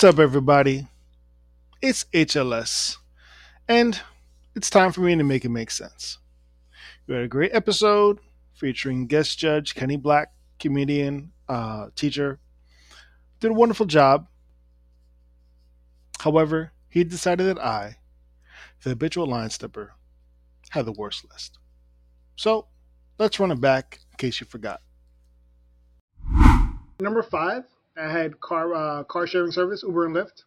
What's up, everybody? It's HLS, and it's time for me to make it make sense. We had a great episode featuring guest judge Kenny Black, comedian, uh, teacher. Did a wonderful job. However, he decided that I, the habitual line stepper, had the worst list. So let's run it back in case you forgot. Number five, I had car uh, car sharing service, Uber and Lyft.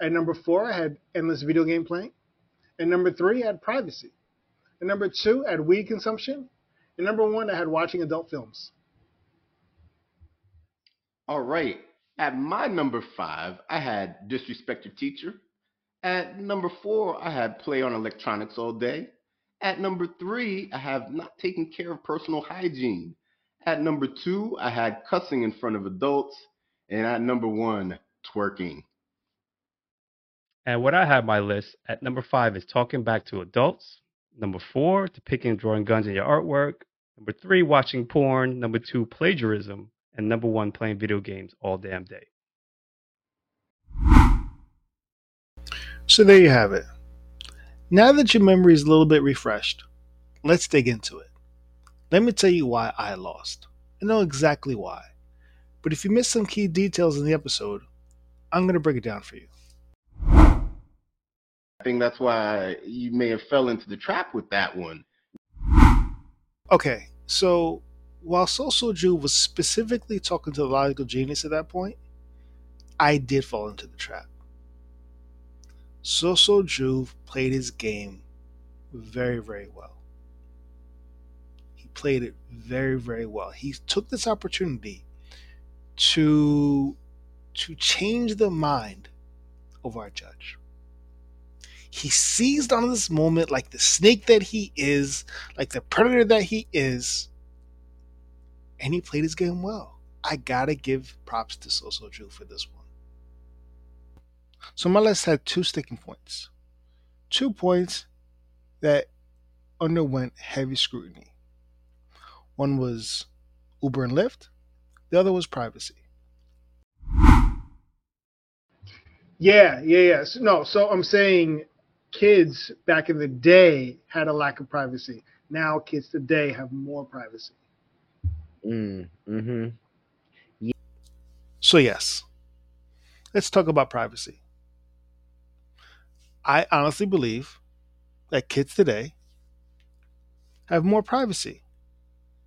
At number four, I had endless video game playing. And number three, I had privacy. And number two, I had weed consumption. And number one, I had watching adult films. All right. At my number five, I had disrespect your teacher. At number four, I had play on electronics all day. At number three, I have not taken care of personal hygiene. At number two, I had cussing in front of adults. And at number one, twerking. And what I have my list at number five is talking back to adults. Number four, depicting and drawing guns in your artwork. Number three, watching porn. Number two, plagiarism. And number one, playing video games all damn day. So there you have it. Now that your memory is a little bit refreshed, let's dig into it. Let me tell you why I lost. I know exactly why. But if you missed some key details in the episode, I'm going to break it down for you. I think that's why you may have fell into the trap with that one. Okay, so while Juve was specifically talking to the logical genius at that point, I did fall into the trap. Juve played his game very, very well. He played it very, very well. He took this opportunity to to change the mind of our judge. He seized on this moment like the snake that he is, like the predator that he is, and he played his game well. I gotta give props to Soso Drew for this one. So my list had two sticking points. Two points that underwent heavy scrutiny. One was Uber and Lyft, the other was privacy. Yeah, yeah, yeah. So, no, so I'm saying kids back in the day had a lack of privacy. Now kids today have more privacy. Mm, hmm yeah. So yes, let's talk about privacy. I honestly believe that kids today have more privacy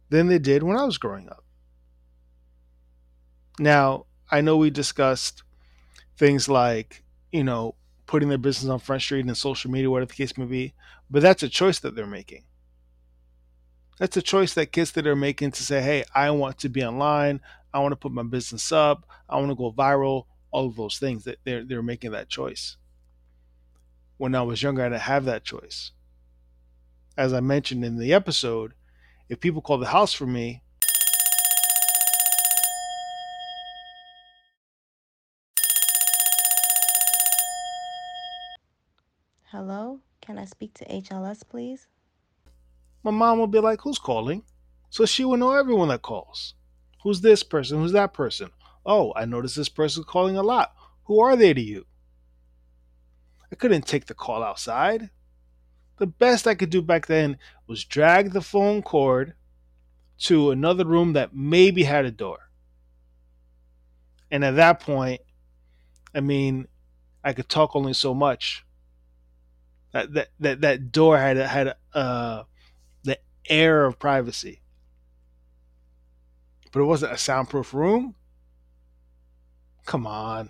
than they did when I was growing up. Now, I know we discussed things like, you know, putting their business on Front Street and social media, whatever the case may be, but that's a choice that they're making. That's a choice that kids that are making to say, hey, I want to be online, I want to put my business up, I want to go viral, all of those things that they're they're making that choice. When I was younger, I didn't have that choice. As I mentioned in the episode, if people call the house for me, Hello, can I speak to HLS, please? My mom will be like, Who's calling? So she will know everyone that calls. Who's this person? Who's that person? Oh, I noticed this person calling a lot. Who are they to you? I couldn't take the call outside. The best I could do back then was drag the phone cord to another room that maybe had a door. And at that point, I mean, I could talk only so much that that that, that door had had uh, the air of privacy, but it wasn't a soundproof room. Come on,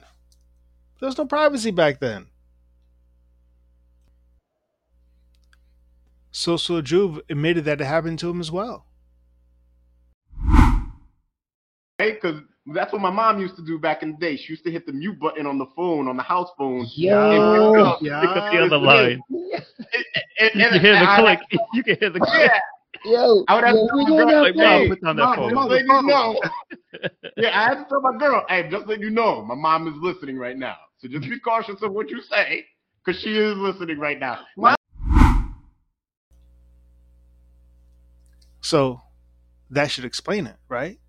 there was no privacy back then. So Juve admitted that it happened to him as well. Hey, because that's what my mom used to do back in the day. She used to hit the mute button on the phone, on the house phone. Yo, yeah. You can feel the line. And, and, you can hear the click. you can hear the click. Yeah. Yo, I would have yo, to tell my girl, like, Mom, hey, put down that mom, phone. just letting you know. yeah, I had to tell my girl, hey, just letting you know, my mom is listening right now. So just be cautious of what you say, because she is listening right now. My- So that should explain it, right?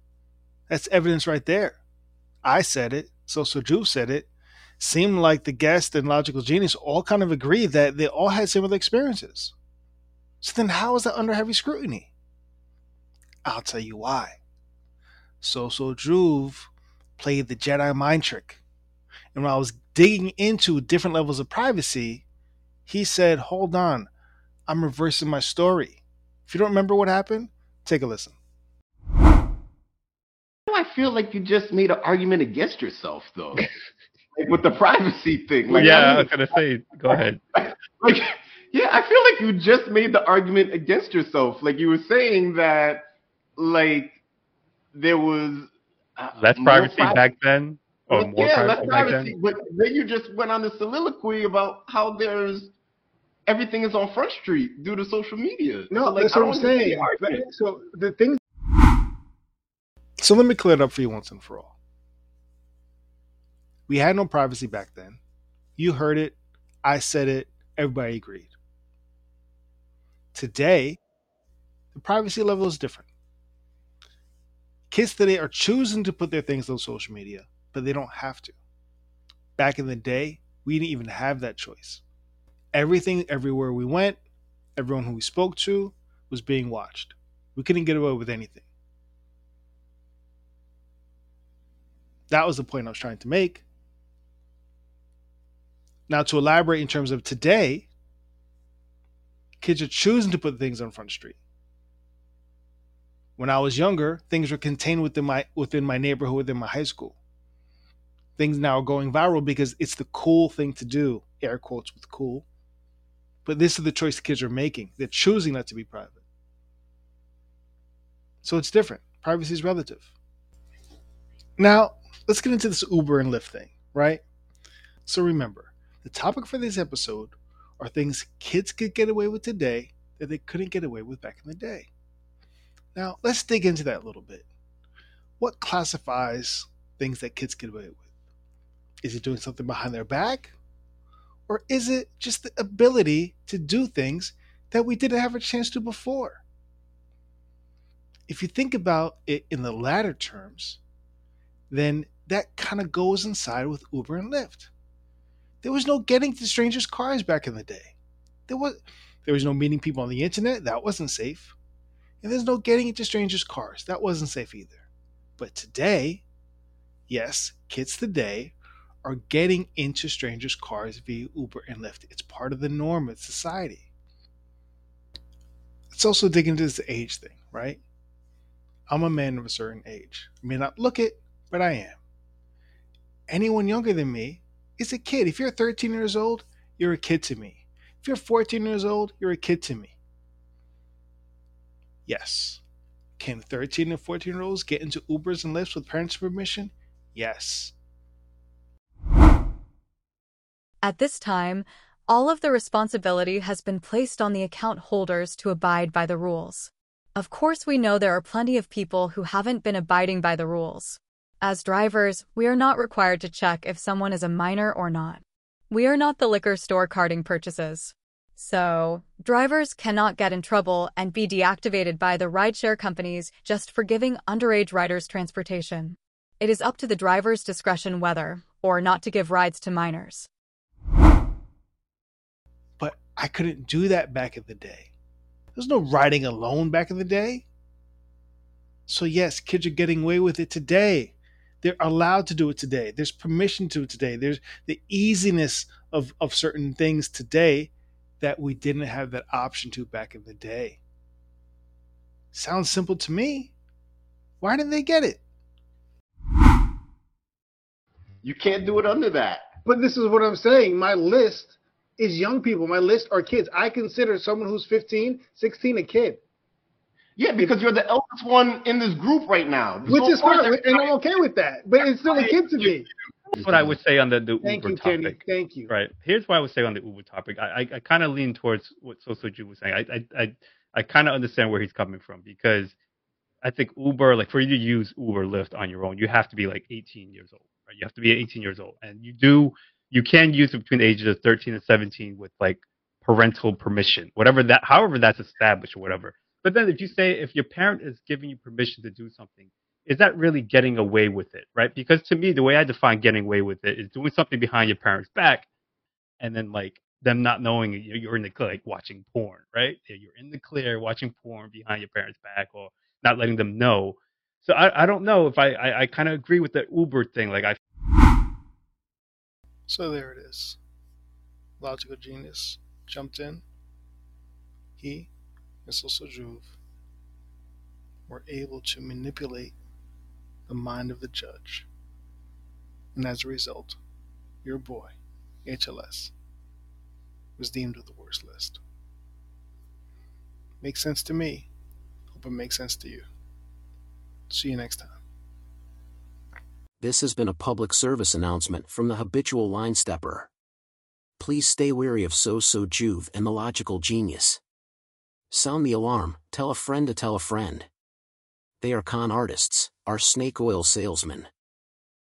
That's evidence right there. I said it. So Soju said it. seemed like the guest and logical genius all kind of agreed that they all had similar experiences. So then, how is that under heavy scrutiny? I'll tell you why. So So Juve played the Jedi mind trick. And when I was digging into different levels of privacy, he said, Hold on, I'm reversing my story. If you don't remember what happened, take a listen. I feel like you just made an argument against yourself, though. like with the privacy thing. Like, yeah, I I was gonna say. Go ahead. like, yeah, I feel like you just made the argument against yourself. Like you were saying that, like, there was uh, Less more privacy pri- back then, or Well, more yeah, less privacy back then. But then you just went on the soliloquy about how there's everything is on Front Street due to social media. No, So, like, that's what I'm saying. the. So the thing So let me clear it up for you once and for all. We had no privacy back then. You heard it. I said it. Everybody agreed. Today, the privacy level is different. Kids today are choosing to put their things on social media, but they don't have to. Back in the day, we didn't even have that choice. Everything, everywhere we went, everyone who we spoke to was being watched. We couldn't get away with anything. That was the point I was trying to make. Now, to elaborate in terms of today, kids are choosing to put things on Front Street. When I was younger, things were contained within my within my neighborhood, within my high school. Things now are going viral because it's the cool thing to do, air quotes with cool. But this is the choice the kids are making. They're choosing not to be private. So it's different. Privacy is relative. Now, let's get into this Uber and Lyft thing, right? So remember, the topic for this episode are things kids could get away with today that they couldn't get away with back in the day. Now, let's dig into that a little bit. What classifies things that kids get away with? Is it doing something behind their back? Or is it just the ability to do things that we didn't have a chance to before? If you think about it in the latter terms, then that kind of goes inside with Uber and Lyft. There was no getting to strangers' cars back in the day. There was there was no meeting people on the internet. That wasn't safe. And there's no getting into strangers' cars. That wasn't safe either. But today, yes, kids today are getting into strangers' cars via Uber and Lyft. It's part of the norm of society. Let's also dig into this age thing, right? I'm a man of a certain age. I may not look it, but I am. Anyone younger than me is a kid. If you're 13 years old, you're a kid to me. If you're 14 years old, you're a kid to me. Yes. Can 13 and 14 year olds get into Ubers and Lyfts with parents' permission? Yes. At this time, all of the responsibility has been placed on the account holders to abide by the rules. Of course, we know there are plenty of people who haven't been abiding by the rules. As drivers, we are not required to check if someone is a minor or not. We are not the liquor store carding purchases. So, drivers cannot get in trouble and be deactivated by the rideshare companies just for giving underage riders transportation. It is up to the driver's discretion whether or not to give rides to minors. But I couldn't do that back in the day. There's no riding alone back in the day. So, yes, kids are getting away with it today. They're allowed to do it today. There's permission to it today. There's the easiness of, of certain things today that we didn't have that option to back in the day. Sounds simple to me. Why didn't they get it? You can't do it under that. But this is what I'm saying. My list is young people. My list are kids. I consider someone who's 15, 16 a kid, Yeah, because you're the eldest one in this group right now. which is of fine, and I'm okay with that. But it's still a kid to me. That's what I would say on the, the Thank Uber you, topic. Kenny. Thank you. Right. Here's what I would say on the Uber topic. I I, I kind of lean towards what Sosoju was saying. I I I, I kind of understand where he's coming from because I think Uber, like for you to use Uber Lyft on your own, you have to be like 18 years old. Right. You have to be 18 years old, and you do you can use it between the ages of 13 and 17 with like parental permission, whatever that, however that's established or whatever. But then if you say if your parent is giving you permission to do something, is that really getting away with it, right? Because to me, the way I define getting away with it is doing something behind your parents' back, and then like them not knowing you- you're in the clear, like watching porn, right? You're in the clear watching porn behind your parents' back, or not letting them know. So I, I don't know if I I, I kind of agree with the Uber thing. Like I So there it is. Logical genius jumped in. He and Social Juve were able to manipulate the mind of the judge. And as a result, your boy, HLS, was deemed with the worst list. Makes sense to me. Hope it makes sense to you. See you next time. This has been a public service announcement from the habitual line stepper. Please stay wary of So So Juve and the logical genius. Sound the alarm, tell a friend to tell a friend. They are con artists, are snake oil salesmen.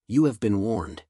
You have been warned.